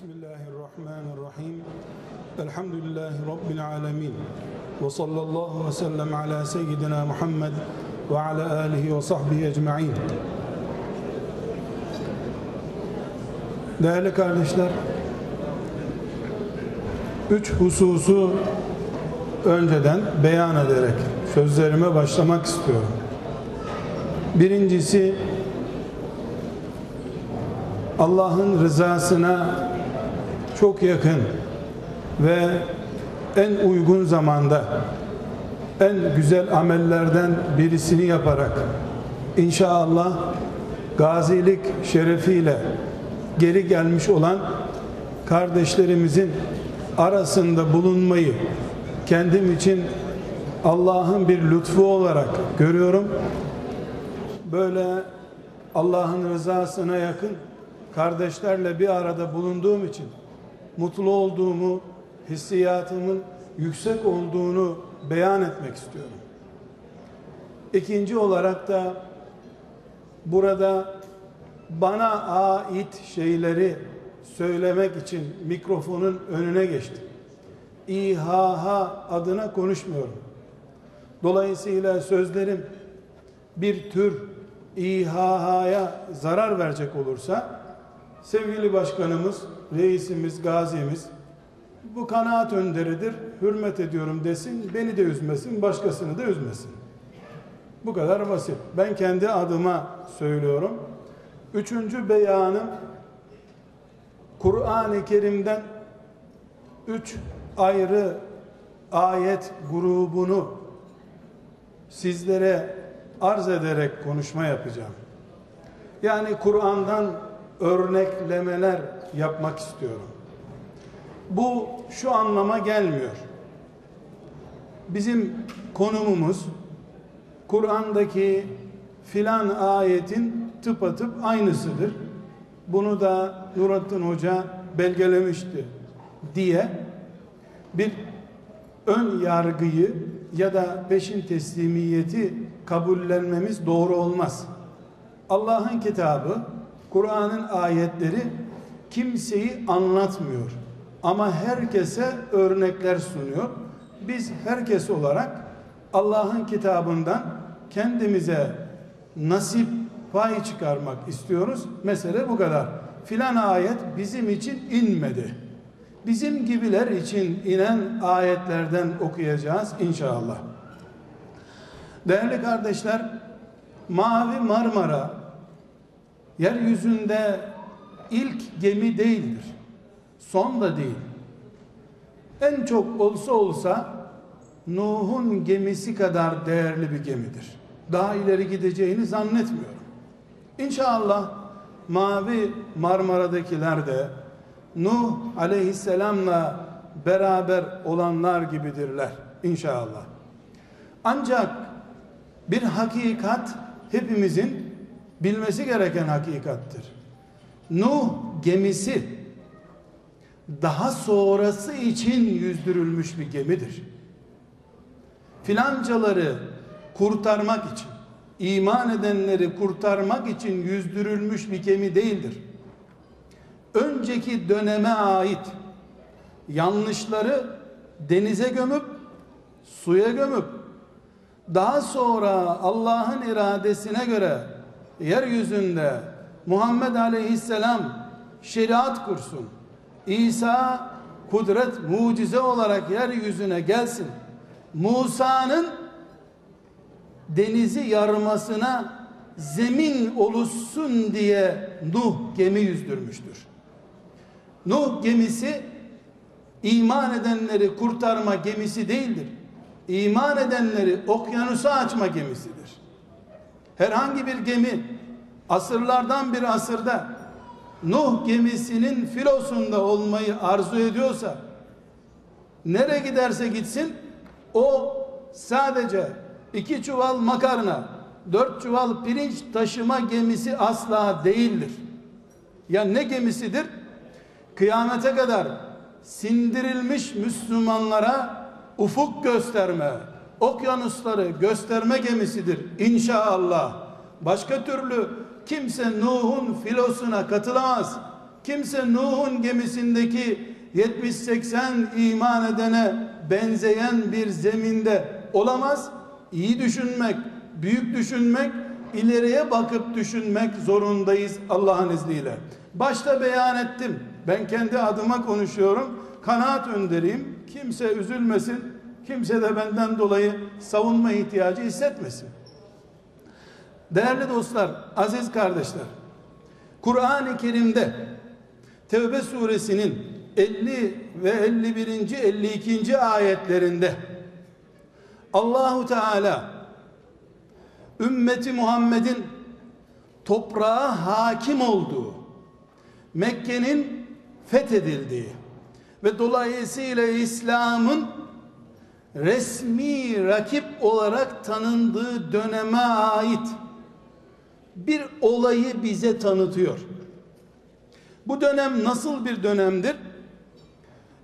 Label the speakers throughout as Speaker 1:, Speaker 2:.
Speaker 1: Bismillahirrahmanirrahim. Elhamdülillahi Rabbil alemin. Ve sallallahu ve sellem ala seyyidina Muhammed ve ala alihi ve sahbihi ecma'in. Değerli kardeşler, üç hususu önceden beyan ederek sözlerime başlamak istiyorum. Birincisi, Allah'ın rızasına çok yakın ve en uygun zamanda en güzel amellerden birisini yaparak inşallah gazilik şerefiyle geri gelmiş olan kardeşlerimizin arasında bulunmayı kendim için Allah'ın bir lütfu olarak görüyorum. Böyle Allah'ın rızasına yakın kardeşlerle bir arada bulunduğum için mutlu olduğumu, hissiyatımın yüksek olduğunu beyan etmek istiyorum. İkinci olarak da burada bana ait şeyleri söylemek için mikrofonun önüne geçtim. İHH adına konuşmuyorum. Dolayısıyla sözlerim bir tür İHH'ya zarar verecek olursa sevgili başkanımız, reisimiz, gazimiz bu kanaat önderidir, hürmet ediyorum desin, beni de üzmesin, başkasını da üzmesin. Bu kadar basit. Ben kendi adıma söylüyorum. Üçüncü beyanım Kur'an-ı Kerim'den üç ayrı ayet grubunu sizlere arz ederek konuşma yapacağım. Yani Kur'an'dan örneklemeler yapmak istiyorum. Bu şu anlama gelmiyor. Bizim konumumuz Kur'an'daki filan ayetin tıpatıp aynısıdır. Bunu da Nurattin Hoca belgelemişti diye bir ön yargıyı ya da peşin teslimiyeti kabullenmemiz doğru olmaz. Allah'ın kitabı, Kur'an'ın ayetleri kimseyi anlatmıyor. Ama herkese örnekler sunuyor. Biz herkes olarak Allah'ın kitabından kendimize nasip pay çıkarmak istiyoruz. Mesele bu kadar. Filan ayet bizim için inmedi. Bizim gibiler için inen ayetlerden okuyacağız inşallah. Değerli kardeşler, Mavi Marmara yeryüzünde ilk gemi değildir. Son da değil. En çok olsa olsa Nuh'un gemisi kadar değerli bir gemidir. Daha ileri gideceğini zannetmiyorum. İnşallah Mavi Marmara'dakiler de Nuh aleyhisselamla beraber olanlar gibidirler inşallah. Ancak bir hakikat hepimizin bilmesi gereken hakikattir. Nuh gemisi daha sonrası için yüzdürülmüş bir gemidir. Filancaları kurtarmak için, iman edenleri kurtarmak için yüzdürülmüş bir gemi değildir. Önceki döneme ait yanlışları denize gömüp suya gömüp daha sonra Allah'ın iradesine göre yeryüzünde Muhammed Aleyhisselam şeriat kursun. İsa kudret mucize olarak yeryüzüne gelsin. Musa'nın denizi yarmasına zemin oluşsun diye Nuh gemi yüzdürmüştür. Nuh gemisi iman edenleri kurtarma gemisi değildir. İman edenleri okyanusa açma gemisidir. Herhangi bir gemi asırlardan bir asırda Nuh gemisinin filosunda olmayı arzu ediyorsa nereye giderse gitsin o sadece iki çuval makarna dört çuval pirinç taşıma gemisi asla değildir. Ya ne gemisidir? Kıyamete kadar sindirilmiş Müslümanlara ufuk gösterme, okyanusları gösterme gemisidir inşallah. Başka türlü kimse Nuh'un filosuna katılamaz. kimse Nuh'un gemisindeki 70-80 iman edene benzeyen bir zeminde olamaz. İyi düşünmek, büyük düşünmek, ileriye bakıp düşünmek zorundayız Allah'ın izniyle. Başta beyan ettim. Ben kendi adıma konuşuyorum. Kanaat önderiyim. Kimse üzülmesin. Kimse de benden dolayı savunma ihtiyacı hissetmesin. Değerli dostlar, aziz kardeşler. Kur'an-ı Kerim'de Tevbe suresinin 50 ve 51. 52. ayetlerinde Allahu Teala ümmeti Muhammed'in toprağa hakim olduğu Mekke'nin fethedildiği ve dolayısıyla İslam'ın resmi rakip olarak tanındığı döneme ait bir olayı bize tanıtıyor. Bu dönem nasıl bir dönemdir?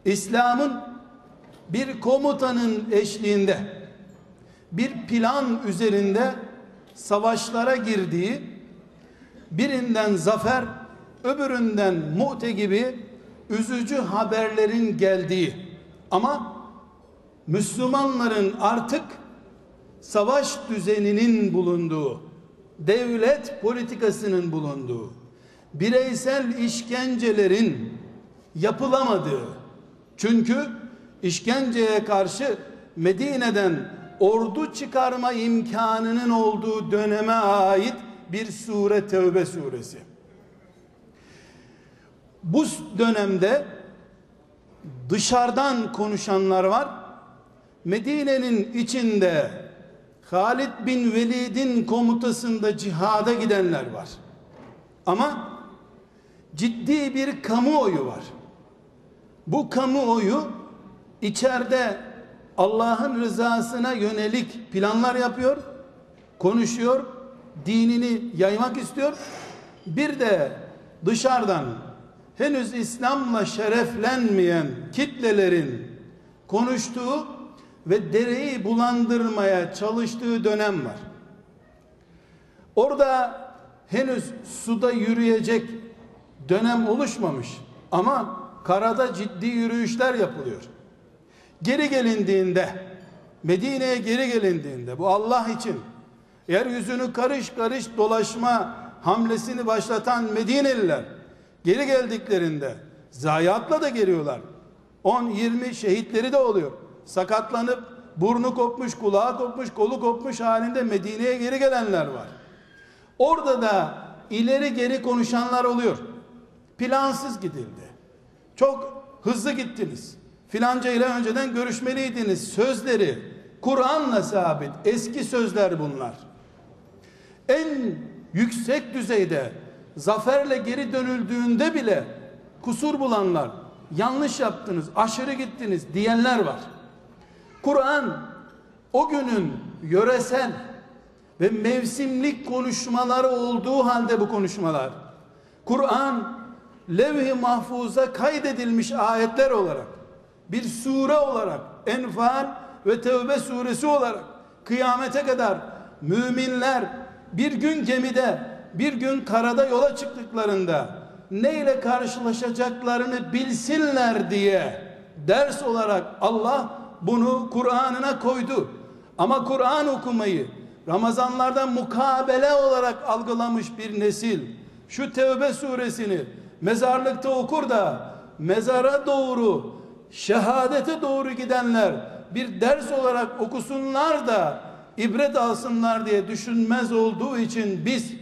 Speaker 1: İslam'ın bir komutanın eşliğinde bir plan üzerinde savaşlara girdiği birinden zafer öbüründen mu'te gibi üzücü haberlerin geldiği ama Müslümanların artık savaş düzeninin bulunduğu devlet politikasının bulunduğu bireysel işkencelerin yapılamadığı çünkü işkenceye karşı Medine'den ordu çıkarma imkanının olduğu döneme ait bir sure Tevbe suresi. Bu dönemde dışarıdan konuşanlar var. Medine'nin içinde Halid bin Velid'in komutasında cihada gidenler var. Ama ciddi bir kamuoyu var. Bu kamuoyu içeride Allah'ın rızasına yönelik planlar yapıyor, konuşuyor, dinini yaymak istiyor. Bir de dışarıdan henüz İslam'la şereflenmeyen kitlelerin konuştuğu ve dereyi bulandırmaya çalıştığı dönem var. Orada henüz suda yürüyecek dönem oluşmamış ama karada ciddi yürüyüşler yapılıyor. Geri gelindiğinde Medine'ye geri gelindiğinde bu Allah için yeryüzünü karış karış dolaşma hamlesini başlatan Medineliler geri geldiklerinde zayiatla da geliyorlar. 10-20 şehitleri de oluyor. Sakatlanıp burnu kopmuş, kulağı kopmuş, kolu kopmuş halinde Medine'ye geri gelenler var. Orada da ileri geri konuşanlar oluyor. Plansız gidildi. Çok hızlı gittiniz. Filanca ile önceden görüşmeliydiniz. Sözleri Kur'an'la sabit. Eski sözler bunlar. En yüksek düzeyde zaferle geri dönüldüğünde bile kusur bulanlar, yanlış yaptınız, aşırı gittiniz diyenler var. Kur'an o günün yöresel ve mevsimlik konuşmaları olduğu halde bu konuşmalar. Kur'an levh-i mahfuza kaydedilmiş ayetler olarak bir sure olarak Enfal ve Tevbe suresi olarak kıyamete kadar müminler bir gün gemide bir gün karada yola çıktıklarında neyle karşılaşacaklarını bilsinler diye ders olarak Allah bunu Kur'an'ına koydu. Ama Kur'an okumayı Ramazanlarda mukabele olarak algılamış bir nesil şu Tevbe suresini mezarlıkta okur da mezara doğru şehadete doğru gidenler bir ders olarak okusunlar da ibret alsınlar diye düşünmez olduğu için biz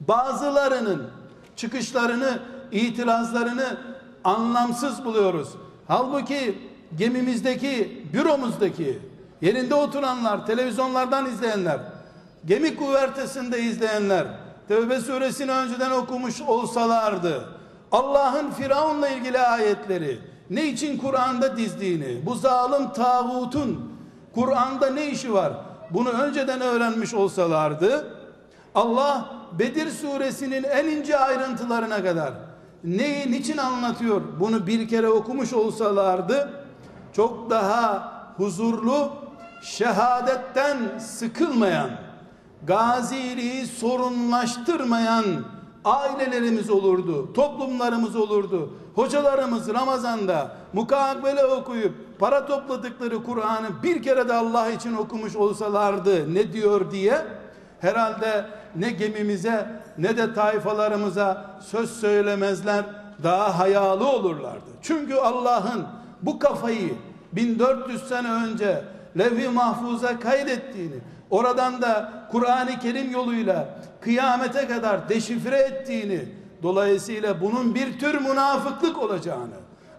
Speaker 1: bazılarının çıkışlarını, itirazlarını anlamsız buluyoruz. Halbuki gemimizdeki, büromuzdaki, yerinde oturanlar, televizyonlardan izleyenler, gemi kuvertesinde izleyenler, Tevbe suresini önceden okumuş olsalardı, Allah'ın Firavun'la ilgili ayetleri, ne için Kur'an'da dizdiğini, bu zalim tağutun Kur'an'da ne işi var? Bunu önceden öğrenmiş olsalardı, Allah Bedir suresinin en ince ayrıntılarına kadar neyi niçin anlatıyor? Bunu bir kere okumuş olsalardı çok daha huzurlu, şehadetten sıkılmayan, gaziliği sorunlaştırmayan ailelerimiz olurdu, toplumlarımız olurdu. Hocalarımız Ramazan'da mukabele okuyup para topladıkları Kur'an'ı bir kere de Allah için okumuş olsalardı ne diyor diye herhalde ne gemimize ne de tayfalarımıza söz söylemezler daha hayalı olurlardı. Çünkü Allah'ın bu kafayı 1400 sene önce levh-i mahfuza kaydettiğini oradan da Kur'an-ı Kerim yoluyla kıyamete kadar deşifre ettiğini dolayısıyla bunun bir tür münafıklık olacağını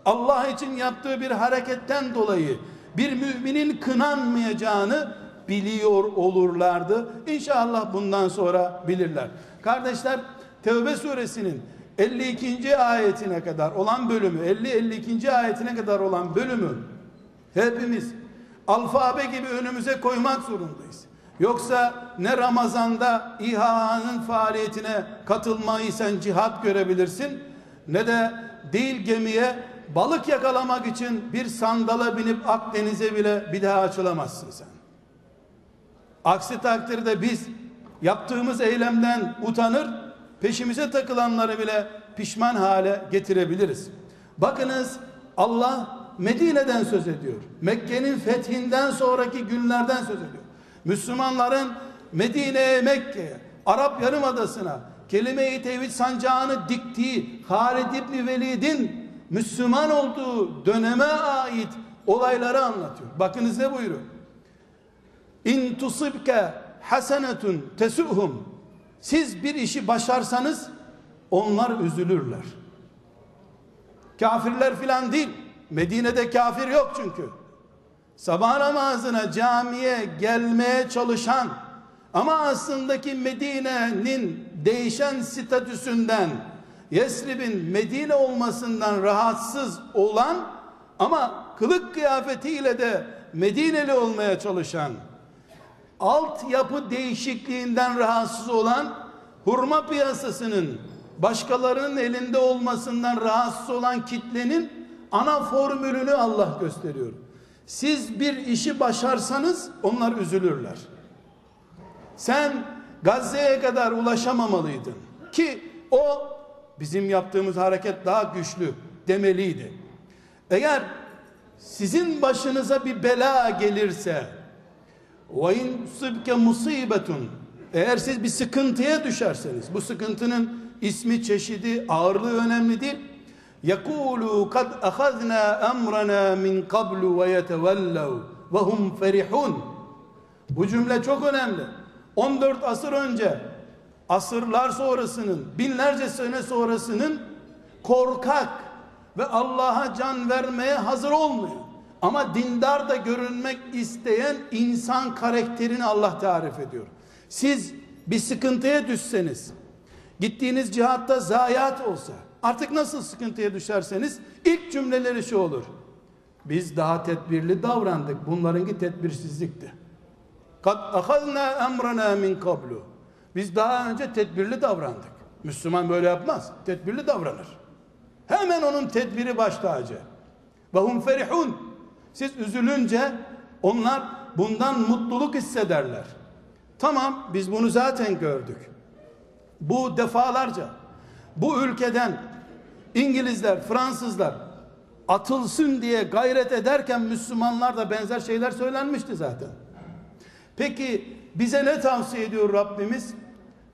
Speaker 1: Allah için yaptığı bir hareketten dolayı bir müminin kınanmayacağını biliyor olurlardı. İnşallah bundan sonra bilirler. Kardeşler Tevbe suresinin 52. ayetine kadar olan bölümü 50-52. ayetine kadar olan bölümü hepimiz alfabe gibi önümüze koymak zorundayız. Yoksa ne Ramazan'da İHA'nın faaliyetine katılmayı sen cihat görebilirsin ne de değil gemiye balık yakalamak için bir sandala binip Akdeniz'e bile bir daha açılamazsın sen. Aksi takdirde biz yaptığımız eylemden utanır, peşimize takılanları bile pişman hale getirebiliriz. Bakınız Allah Medine'den söz ediyor. Mekke'nin fethinden sonraki günlerden söz ediyor. Müslümanların Medine'ye, Mekke'ye, Arap Yarımadası'na kelime-i tevhid sancağını diktiği Halid İbni Velid'in Müslüman olduğu döneme ait olayları anlatıyor. Bakınız ne buyuruyor? İn tusibke hasenetun tesuhum. Siz bir işi başarsanız onlar üzülürler. Kafirler filan değil. Medine'de kafir yok çünkü. Sabah namazına camiye gelmeye çalışan ama aslındaki Medine'nin değişen statüsünden Yesrib'in Medine olmasından rahatsız olan ama kılık kıyafetiyle de Medineli olmaya çalışan altyapı değişikliğinden rahatsız olan hurma piyasasının başkalarının elinde olmasından rahatsız olan kitlenin ana formülünü Allah gösteriyor. Siz bir işi başarsanız onlar üzülürler. Sen Gazze'ye kadar ulaşamamalıydın ki o bizim yaptığımız hareket daha güçlü demeliydi. Eğer sizin başınıza bir bela gelirse ve in sıbke musibetun eğer siz bir sıkıntıya düşerseniz bu sıkıntının ismi çeşidi ağırlığı önemli değil يَقُولُوا قَدْ أَخَذْنَا أَمْرَنَا مِنْ قَبْلُ وَيَتَوَلَّوْا وَهُمْ فَرِحُونَ Bu cümle çok önemli. 14 asır önce asırlar sonrasının binlerce sene sonrasının korkak ve Allah'a can vermeye hazır olmuyor. Ama dindar da görünmek isteyen insan karakterini Allah tarif ediyor. Siz bir sıkıntıya düşseniz, gittiğiniz cihatta zayiat olsa, artık nasıl sıkıntıya düşerseniz ilk cümleleri şu olur. Biz daha tedbirli davrandık. Bunlarınki tedbirsizlikti. Kad ahazna emrana min kablu. Biz daha önce tedbirli davrandık. Müslüman böyle yapmaz. Tedbirli davranır. Hemen onun tedbiri baş tacı. Ve hum ferihun. Siz üzülünce onlar bundan mutluluk hissederler. Tamam biz bunu zaten gördük. Bu defalarca bu ülkeden İngilizler, Fransızlar atılsın diye gayret ederken Müslümanlar da benzer şeyler söylenmişti zaten. Peki bize ne tavsiye ediyor Rabbimiz?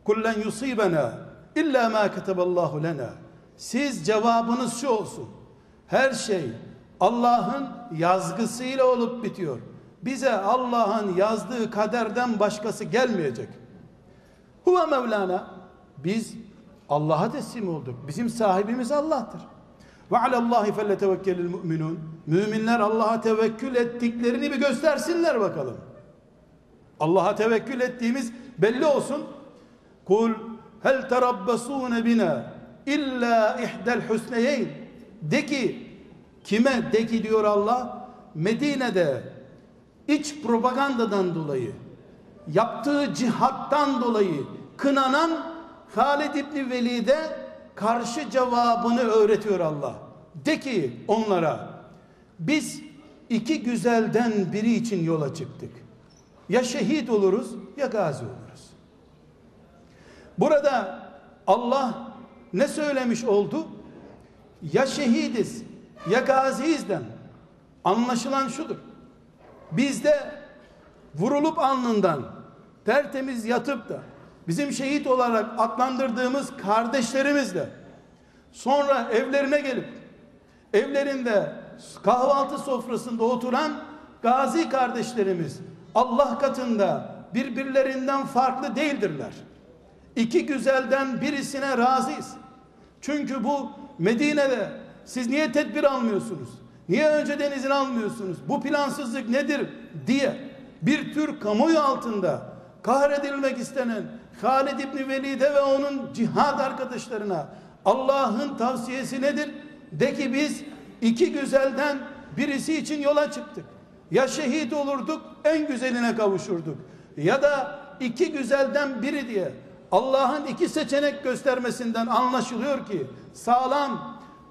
Speaker 1: Kullen yusibena illa ma kataballahu lena. Siz cevabınız şu olsun. Her şey Allah'ın yazgısıyla olup bitiyor. Bize Allah'ın yazdığı kaderden başkası gelmeyecek. Huve Mevlana. Biz Allah'a teslim olduk. Bizim sahibimiz Allah'tır. Ve alallahi felletevekkelil mu'minun. Müminler Allah'a tevekkül ettiklerini bir göstersinler bakalım. Allah'a tevekkül ettiğimiz belli olsun. Kul hel terabbasune bina illa ihdel husneyeyn. De ki kime de ki diyor Allah Medine'de iç propagandadan dolayı yaptığı cihattan dolayı kınanan Halid İbni Velid'e karşı cevabını öğretiyor Allah. De ki onlara biz iki güzelden biri için yola çıktık. Ya şehit oluruz ya gazi oluruz. Burada Allah ne söylemiş oldu? Ya şehidiz ya gaziyizden anlaşılan şudur. Bizde vurulup alnından tertemiz yatıp da bizim şehit olarak adlandırdığımız kardeşlerimizle sonra evlerine gelip evlerinde kahvaltı sofrasında oturan gazi kardeşlerimiz Allah katında birbirlerinden farklı değildirler. İki güzelden birisine razıyız. Çünkü bu Medine'de siz niye tedbir almıyorsunuz? Niye önceden izin almıyorsunuz? Bu plansızlık nedir diye bir tür kamuoyu altında kahredilmek istenen Halid İbni Velid'e ve onun cihad arkadaşlarına Allah'ın tavsiyesi nedir? De ki biz iki güzelden birisi için yola çıktık. Ya şehit olurduk en güzeline kavuşurduk. Ya da iki güzelden biri diye Allah'ın iki seçenek göstermesinden anlaşılıyor ki sağlam,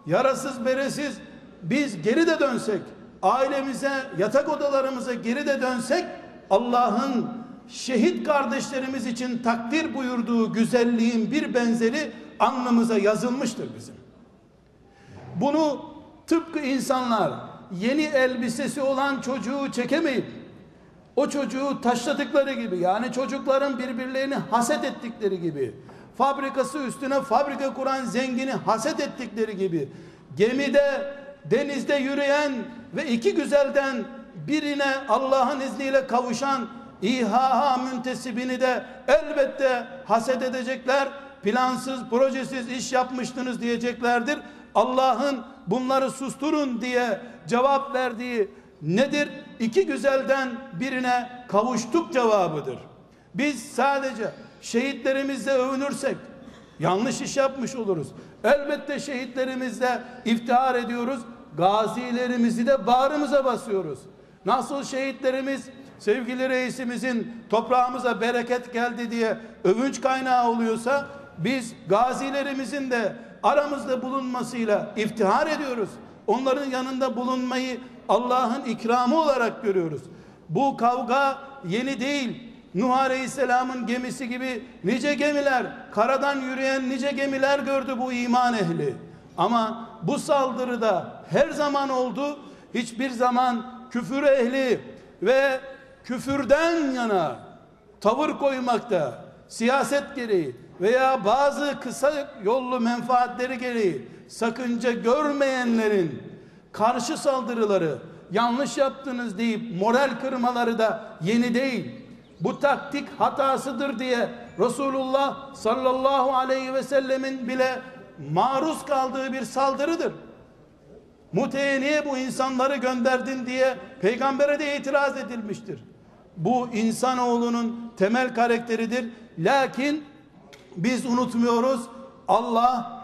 Speaker 1: yarasız, beresiz biz geri de dönsek, ailemize, yatak odalarımıza geri de dönsek Allah'ın şehit kardeşlerimiz için takdir buyurduğu güzelliğin bir benzeri alnımıza yazılmıştır bizim. Bunu tıpkı insanlar yeni elbisesi olan çocuğu çekemeyip o çocuğu taşladıkları gibi yani çocukların birbirlerini haset ettikleri gibi fabrikası üstüne fabrika kuran zengini haset ettikleri gibi gemide denizde yürüyen ve iki güzelden birine Allah'ın izniyle kavuşan İHA müntesibini de elbette haset edecekler. Plansız, projesiz iş yapmıştınız diyeceklerdir. Allah'ın bunları susturun diye cevap verdiği nedir? İki güzelden birine kavuştuk cevabıdır. Biz sadece şehitlerimizle övünürsek yanlış iş yapmış oluruz. Elbette şehitlerimizle iftihar ediyoruz. Gazilerimizi de bağrımıza basıyoruz. Nasıl şehitlerimiz sevgili reisimizin toprağımıza bereket geldi diye övünç kaynağı oluyorsa biz gazilerimizin de aramızda bulunmasıyla iftihar ediyoruz. Onların yanında bulunmayı Allah'ın ikramı olarak görüyoruz. Bu kavga yeni değil. Nuh Aleyhisselam'ın gemisi gibi nice gemiler, karadan yürüyen nice gemiler gördü bu iman ehli. Ama bu saldırıda her zaman oldu. Hiçbir zaman küfür ehli ve küfürden yana tavır koymakta siyaset gereği veya bazı kısa yollu menfaatleri gereği sakınca görmeyenlerin karşı saldırıları yanlış yaptınız deyip moral kırmaları da yeni değil. Bu taktik hatasıdır diye Resulullah sallallahu aleyhi ve sellemin bile maruz kaldığı bir saldırıdır. Mute'ye niye bu insanları gönderdin diye peygambere de itiraz edilmiştir. Bu insanoğlunun temel karakteridir. Lakin biz unutmuyoruz. Allah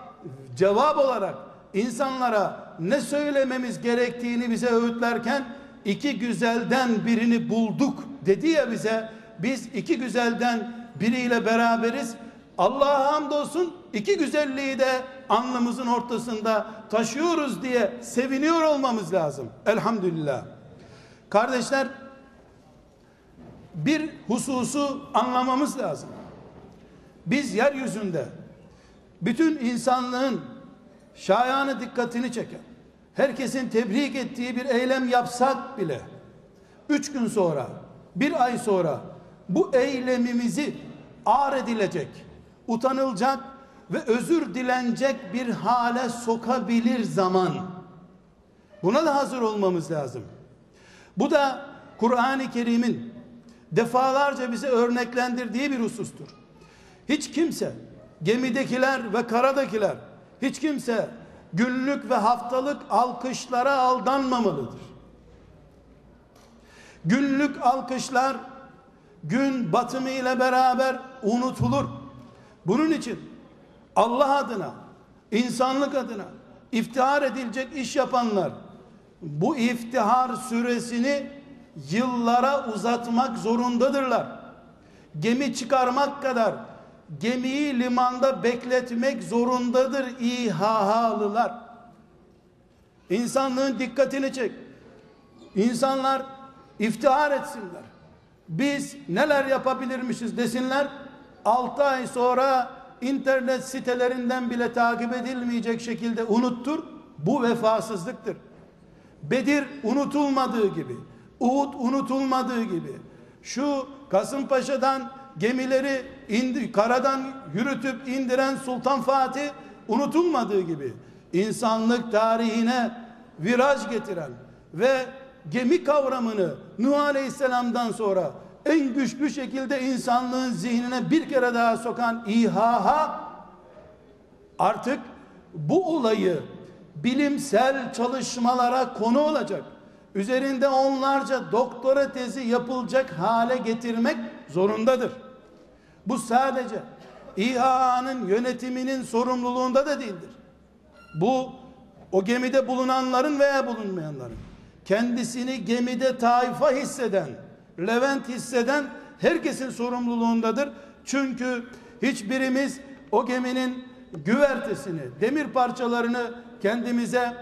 Speaker 1: cevap olarak insanlara ne söylememiz gerektiğini bize öğütlerken iki güzelden birini bulduk dedi ya bize. Biz iki güzelden biriyle beraberiz. Allah'a hamdolsun iki güzelliği de alnımızın ortasında taşıyoruz diye seviniyor olmamız lazım. Elhamdülillah. Kardeşler bir hususu anlamamız lazım. Biz yeryüzünde bütün insanlığın şayanı dikkatini çeken, herkesin tebrik ettiği bir eylem yapsak bile, üç gün sonra, bir ay sonra bu eylemimizi ağır edilecek, utanılacak ve özür dilenecek bir hale sokabilir zaman. Buna da hazır olmamız lazım. Bu da Kur'an-ı Kerim'in defalarca bize örneklendirdiği bir husustur. Hiç kimse gemidekiler ve karadakiler hiç kimse günlük ve haftalık alkışlara aldanmamalıdır. Günlük alkışlar gün batımı ile beraber unutulur. Bunun için Allah adına, insanlık adına iftihar edilecek iş yapanlar bu iftihar süresini yıllara uzatmak zorundadırlar. Gemi çıkarmak kadar gemiyi limanda bekletmek zorundadır İHH'lılar. İnsanlığın dikkatini çek. İnsanlar iftihar etsinler. Biz neler yapabilirmişiz desinler. 6 ay sonra internet sitelerinden bile takip edilmeyecek şekilde unuttur. Bu vefasızlıktır. Bedir unutulmadığı gibi, Uhud unutulmadığı gibi, şu Kasımpaşa'dan gemileri indi, karadan yürütüp indiren Sultan Fatih unutulmadığı gibi, insanlık tarihine viraj getiren ve gemi kavramını Nuh Aleyhisselam'dan sonra en güçlü şekilde insanlığın zihnine bir kere daha sokan İHA artık bu olayı bilimsel çalışmalara konu olacak. Üzerinde onlarca doktora tezi yapılacak hale getirmek zorundadır. Bu sadece İHA'nın yönetiminin sorumluluğunda da değildir. Bu o gemide bulunanların veya bulunmayanların kendisini gemide taifa hisseden, Levent hisseden herkesin sorumluluğundadır. Çünkü hiçbirimiz o geminin güvertesini, demir parçalarını kendimize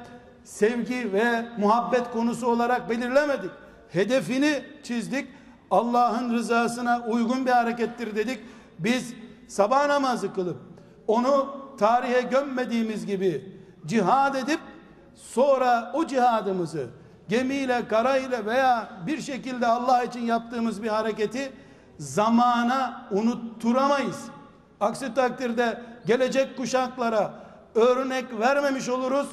Speaker 1: sevgi ve muhabbet konusu olarak belirlemedik. Hedefini çizdik. Allah'ın rızasına uygun bir harekettir dedik. Biz sabah namazı kılıp onu tarihe gömmediğimiz gibi cihad edip sonra o cihadımızı gemiyle, karayla veya bir şekilde Allah için yaptığımız bir hareketi zamana unutturamayız. Aksi takdirde gelecek kuşaklara örnek vermemiş oluruz.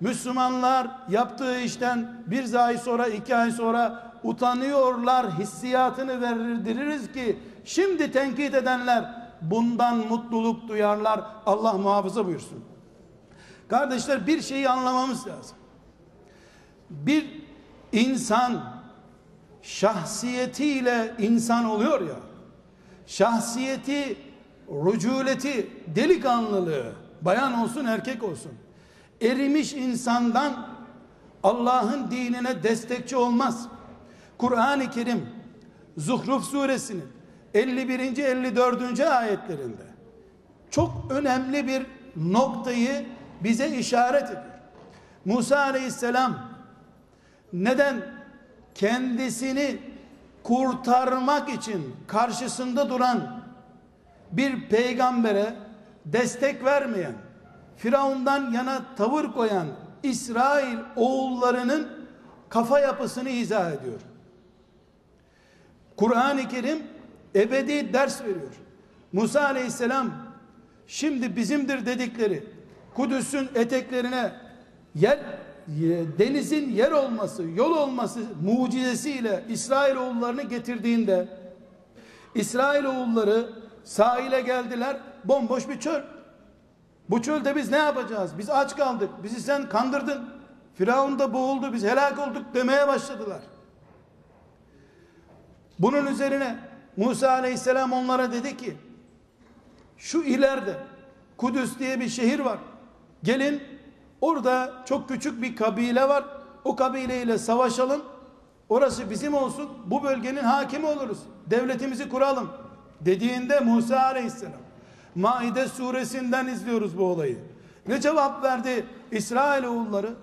Speaker 1: Müslümanlar yaptığı işten bir ay sonra, iki ay sonra utanıyorlar hissiyatını verdiririz ki şimdi tenkit edenler bundan mutluluk duyarlar. Allah muhafaza buyursun. Kardeşler bir şeyi anlamamız lazım. Bir insan şahsiyetiyle insan oluyor ya. Şahsiyeti, rüculeti, delikanlılığı, bayan olsun erkek olsun. Erimiş insandan Allah'ın dinine destekçi olmaz. Kur'an-ı Kerim Zuhruf suresinin 51. 54. ayetlerinde çok önemli bir noktayı bize işaret ediyor. Musa aleyhisselam neden kendisini kurtarmak için karşısında duran bir peygambere destek vermeyen, Firavundan yana tavır koyan İsrail oğullarının kafa yapısını izah ediyor. Kur'an-ı Kerim ebedi ders veriyor. Musa aleyhisselam şimdi bizimdir dedikleri Kudüs'ün eteklerine yer denizin yer olması, yol olması mucizesiyle İsrail oğullarını getirdiğinde İsrail oğulları sahile geldiler. Bomboş bir çöl. Bu çölde biz ne yapacağız? Biz aç kaldık. Bizi sen kandırdın. Firavun da boğuldu. Biz helak olduk demeye başladılar. Bunun üzerine Musa aleyhisselam onlara dedi ki şu ileride Kudüs diye bir şehir var. Gelin orada çok küçük bir kabile var. O kabileyle savaşalım. Orası bizim olsun. Bu bölgenin hakimi oluruz. Devletimizi kuralım. Dediğinde Musa aleyhisselam. Maide suresinden izliyoruz bu olayı. Ne cevap verdi İsrail oğulları?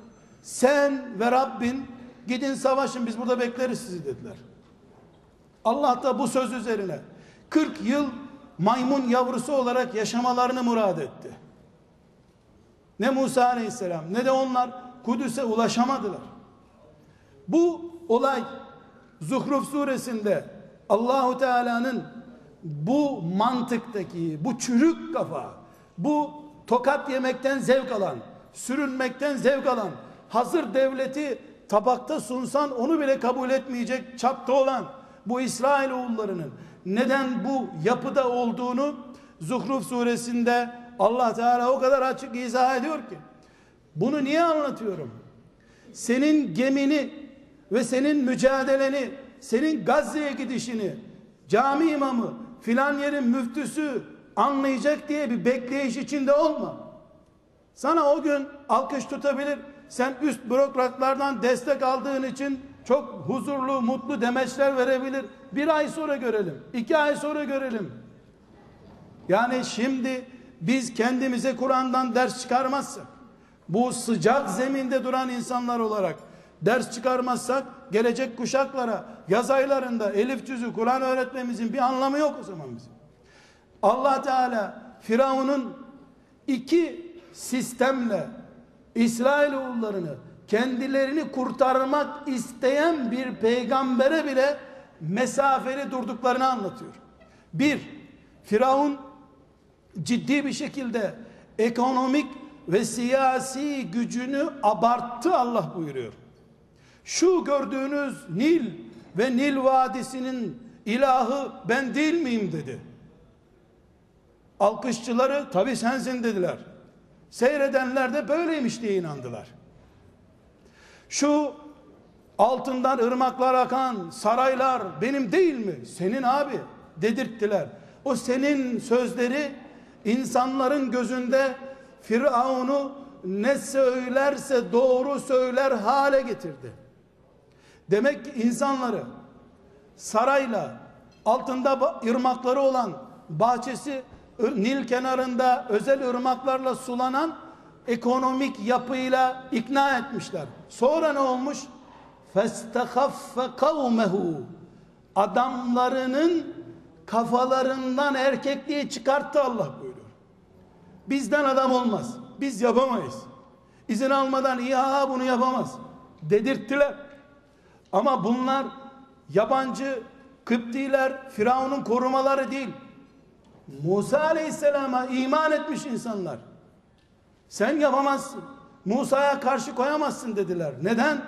Speaker 1: Sen ve Rabbin gidin savaşın biz burada bekleriz sizi dediler. Allah da bu söz üzerine 40 yıl maymun yavrusu olarak yaşamalarını murad etti. Ne Musa aleyhisselam ne de onlar Kudüs'e ulaşamadılar. Bu olay Zuhruf suresinde Allahu Teala'nın bu mantıktaki, bu çürük kafa, bu tokat yemekten zevk alan, sürünmekten zevk alan, hazır devleti tabakta sunsan onu bile kabul etmeyecek çapta olan bu İsrail oğullarının neden bu yapıda olduğunu Zuhruf suresinde Allah Teala o kadar açık izah ediyor ki bunu niye anlatıyorum? Senin gemini ve senin mücadeleni, senin Gazze'ye gidişini cami imamı, filan yerin müftüsü anlayacak diye bir bekleyiş içinde olma. Sana o gün alkış tutabilir. Sen üst bürokratlardan destek aldığın için çok huzurlu, mutlu demeçler verebilir. Bir ay sonra görelim. iki ay sonra görelim. Yani şimdi biz kendimize Kur'an'dan ders çıkarmazsak, bu sıcak zeminde duran insanlar olarak ders çıkarmazsak gelecek kuşaklara yaz aylarında elif cüzü Kur'an öğretmemizin bir anlamı yok o zaman bizim. Allah Teala Firavun'un iki sistemle İsrailoğullarını kendilerini kurtarmak isteyen bir peygambere bile mesafeli durduklarını anlatıyor. Bir, Firavun ciddi bir şekilde ekonomik ve siyasi gücünü abarttı Allah buyuruyor. Şu gördüğünüz Nil ve Nil Vadisi'nin ilahı ben değil miyim dedi. Alkışçıları tabi sensin dediler. Seyredenler de böyleymiş diye inandılar. Şu altından ırmaklar akan saraylar benim değil mi? Senin abi dedirttiler. O senin sözleri insanların gözünde Firavun'u ne söylerse doğru söyler hale getirdi. Demek ki insanları sarayla altında ırmakları olan bahçesi Nil kenarında özel ırmaklarla sulanan ekonomik yapıyla ikna etmişler. Sonra ne olmuş? فَاسْتَخَفَّ قَوْمَهُ Adamlarının kafalarından erkekliği çıkarttı Allah buyuruyor. Bizden adam olmaz. Biz yapamayız. İzin almadan İHA bunu yapamaz. Dedirttiler. Ama bunlar yabancı Kıptiler, Firavun'un korumaları değil. Musa Aleyhisselam'a iman etmiş insanlar. Sen yapamazsın. Musa'ya karşı koyamazsın dediler. Neden?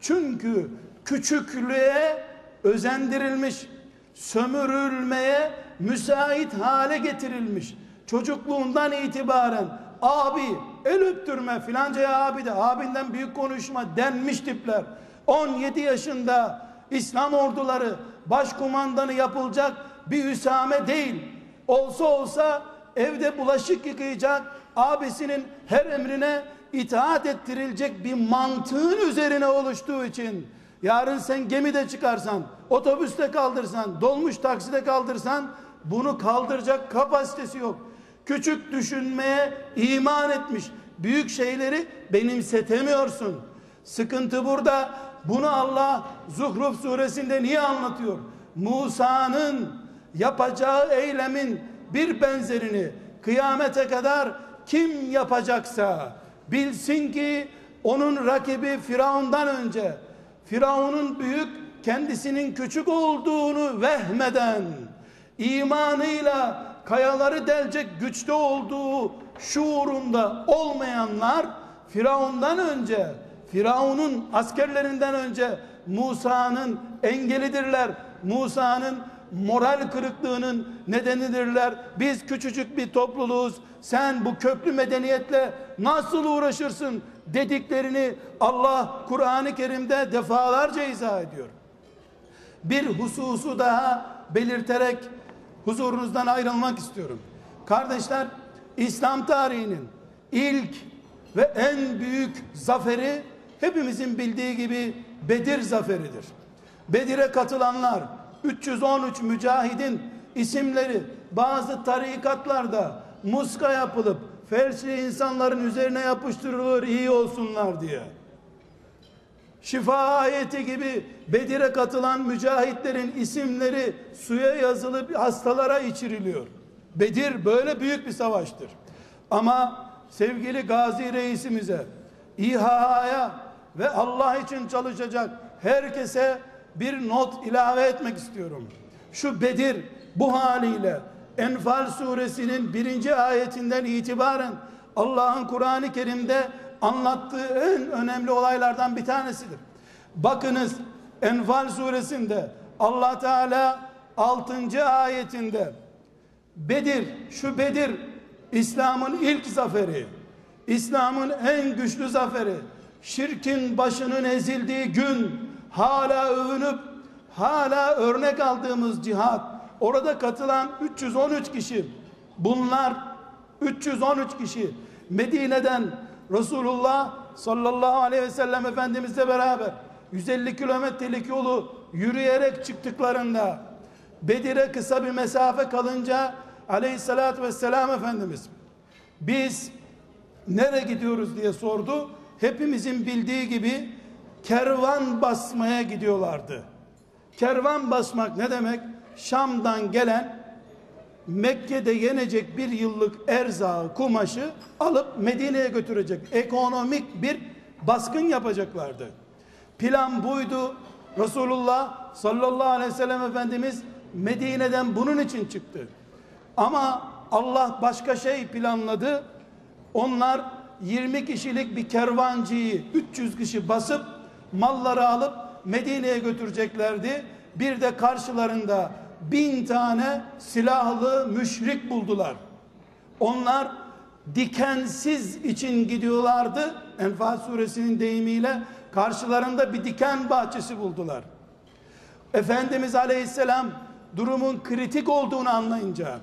Speaker 1: Çünkü küçüklüğe özendirilmiş, sömürülmeye müsait hale getirilmiş. Çocukluğundan itibaren abi el öptürme filancaya abi de abinden büyük konuşma denmiş tipler. 17 yaşında İslam orduları başkumandanı yapılacak bir Üsame değil. Olsa olsa evde bulaşık yıkayacak abisinin her emrine itaat ettirilecek bir mantığın üzerine oluştuğu için yarın sen gemide çıkarsan, otobüste kaldırsan, dolmuş takside kaldırsan bunu kaldıracak kapasitesi yok. Küçük düşünmeye iman etmiş. Büyük şeyleri benimsetemiyorsun. Sıkıntı burada. Bunu Allah Zuhruf suresinde niye anlatıyor? Musa'nın yapacağı eylemin bir benzerini kıyamete kadar kim yapacaksa bilsin ki onun rakibi Firavundan önce Firavun'un büyük kendisinin küçük olduğunu vehmeden imanıyla kayaları delecek güçte olduğu şuurunda olmayanlar Firavundan önce Firavun'un askerlerinden önce Musa'nın engelidirler. Musa'nın moral kırıklığının nedenidirler. Biz küçücük bir topluluğuz. Sen bu köklü medeniyetle nasıl uğraşırsın dediklerini Allah Kur'an-ı Kerim'de defalarca izah ediyor. Bir hususu daha belirterek huzurunuzdan ayrılmak istiyorum. Kardeşler, İslam tarihinin ilk ve en büyük zaferi hepimizin bildiği gibi Bedir zaferidir. Bedir'e katılanlar 313 mücahidin isimleri bazı tarikatlarda muska yapılıp felçli insanların üzerine yapıştırılır iyi olsunlar diye. Şifa ayeti gibi Bedir'e katılan mücahitlerin isimleri suya yazılıp hastalara içiriliyor. Bedir böyle büyük bir savaştır. Ama sevgili Gazi reisimize, İHA'ya ve Allah için çalışacak herkese bir not ilave etmek istiyorum. Şu Bedir bu haliyle Enfal suresinin birinci ayetinden itibaren Allah'ın Kur'an-ı Kerim'de anlattığı en önemli olaylardan bir tanesidir. Bakınız Enfal suresinde Allah Teala 6. ayetinde Bedir, şu Bedir İslam'ın ilk zaferi, İslam'ın en güçlü zaferi, şirkin başının ezildiği gün hala övünüp hala örnek aldığımız cihat orada katılan 313 kişi bunlar 313 kişi Medine'den Resulullah sallallahu aleyhi ve sellem Efendimizle beraber 150 kilometrelik yolu yürüyerek çıktıklarında Bedir'e kısa bir mesafe kalınca aleyhissalatü vesselam Efendimiz biz nereye gidiyoruz diye sordu. Hepimizin bildiği gibi kervan basmaya gidiyorlardı. Kervan basmak ne demek? Şam'dan gelen Mekke'de yenecek bir yıllık erzağı, kumaşı alıp Medine'ye götürecek. Ekonomik bir baskın yapacaklardı. Plan buydu. Resulullah sallallahu aleyhi ve sellem Efendimiz Medine'den bunun için çıktı. Ama Allah başka şey planladı. Onlar 20 kişilik bir kervancıyı 300 kişi basıp malları alıp Medine'ye götüreceklerdi. Bir de karşılarında bin tane silahlı müşrik buldular. Onlar dikensiz için gidiyorlardı. Enfal suresinin deyimiyle karşılarında bir diken bahçesi buldular. Efendimiz Aleyhisselam durumun kritik olduğunu anlayınca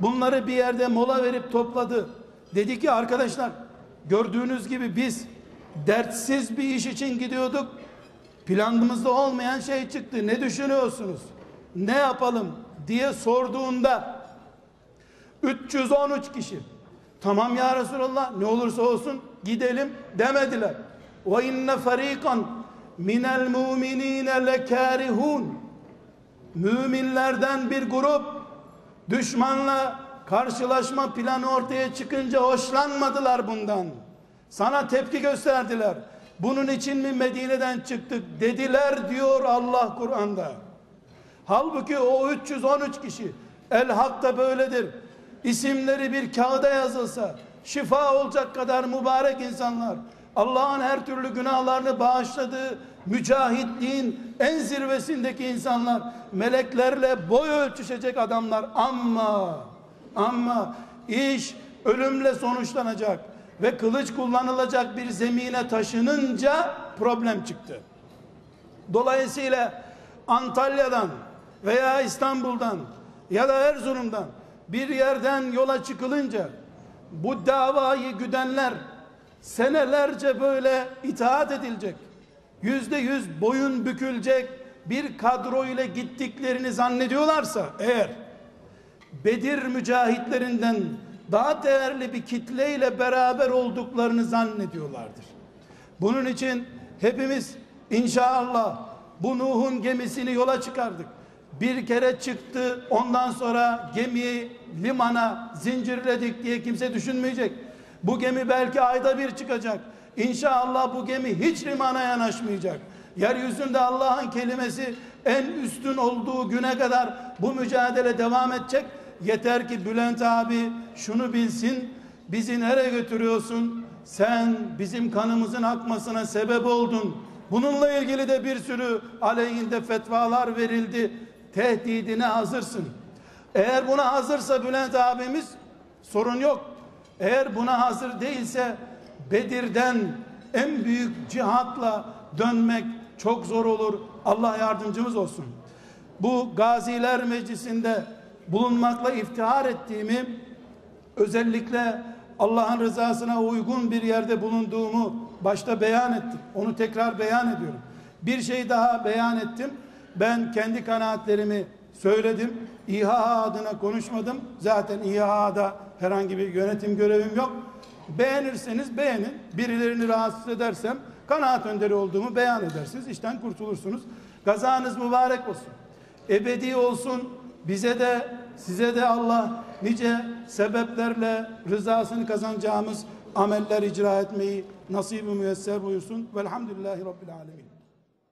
Speaker 1: bunları bir yerde mola verip topladı. Dedi ki arkadaşlar gördüğünüz gibi biz dertsiz bir iş için gidiyorduk. Planımızda olmayan şey çıktı. Ne düşünüyorsunuz? Ne yapalım diye sorduğunda 313 kişi tamam ya Resulallah ne olursa olsun gidelim demediler. Ve inne fariqan minel mu'minine lekarihun müminlerden bir grup düşmanla karşılaşma planı ortaya çıkınca hoşlanmadılar bundan. Sana tepki gösterdiler. Bunun için mi Medine'den çıktık dediler diyor Allah Kur'an'da. Halbuki o 313 kişi el hak da böyledir. İsimleri bir kağıda yazılsa şifa olacak kadar mübarek insanlar. Allah'ın her türlü günahlarını bağışladığı mücahitliğin en zirvesindeki insanlar meleklerle boy ölçüşecek adamlar ama ama iş ölümle sonuçlanacak ve kılıç kullanılacak bir zemine taşınınca problem çıktı. Dolayısıyla Antalya'dan veya İstanbul'dan ya da Erzurum'dan bir yerden yola çıkılınca bu davayı güdenler senelerce böyle itaat edilecek yüzde yüz boyun bükülecek bir kadro ile gittiklerini zannediyorlarsa eğer Bedir mücahitlerinden daha değerli bir kitleyle beraber olduklarını zannediyorlardır. Bunun için hepimiz inşallah bu Nuh'un gemisini yola çıkardık. Bir kere çıktı ondan sonra gemiyi limana zincirledik diye kimse düşünmeyecek. Bu gemi belki ayda bir çıkacak. İnşallah bu gemi hiç limana yanaşmayacak. Yeryüzünde Allah'ın kelimesi en üstün olduğu güne kadar bu mücadele devam edecek. Yeter ki Bülent abi şunu bilsin. Bizi nereye götürüyorsun? Sen bizim kanımızın akmasına sebep oldun. Bununla ilgili de bir sürü aleyhinde fetvalar verildi. Tehdidine hazırsın. Eğer buna hazırsa Bülent abimiz sorun yok. Eğer buna hazır değilse Bedir'den en büyük cihatla dönmek çok zor olur. Allah yardımcımız olsun. Bu Gaziler Meclisi'nde bulunmakla iftihar ettiğimi özellikle Allah'ın rızasına uygun bir yerde bulunduğumu başta beyan ettim. Onu tekrar beyan ediyorum. Bir şey daha beyan ettim. Ben kendi kanaatlerimi söyledim. İHA adına konuşmadım. Zaten İHA'da herhangi bir yönetim görevim yok. Beğenirseniz beğenin. Birilerini rahatsız edersem kanaat önderi olduğumu beyan edersiniz. İşten kurtulursunuz. Gazanız mübarek olsun. Ebedi olsun. Bize de size de Allah nice sebeplerle rızasını kazanacağımız ameller icra etmeyi nasip-i müyesser buyursun. Velhamdülillahi Rabbil Alemin.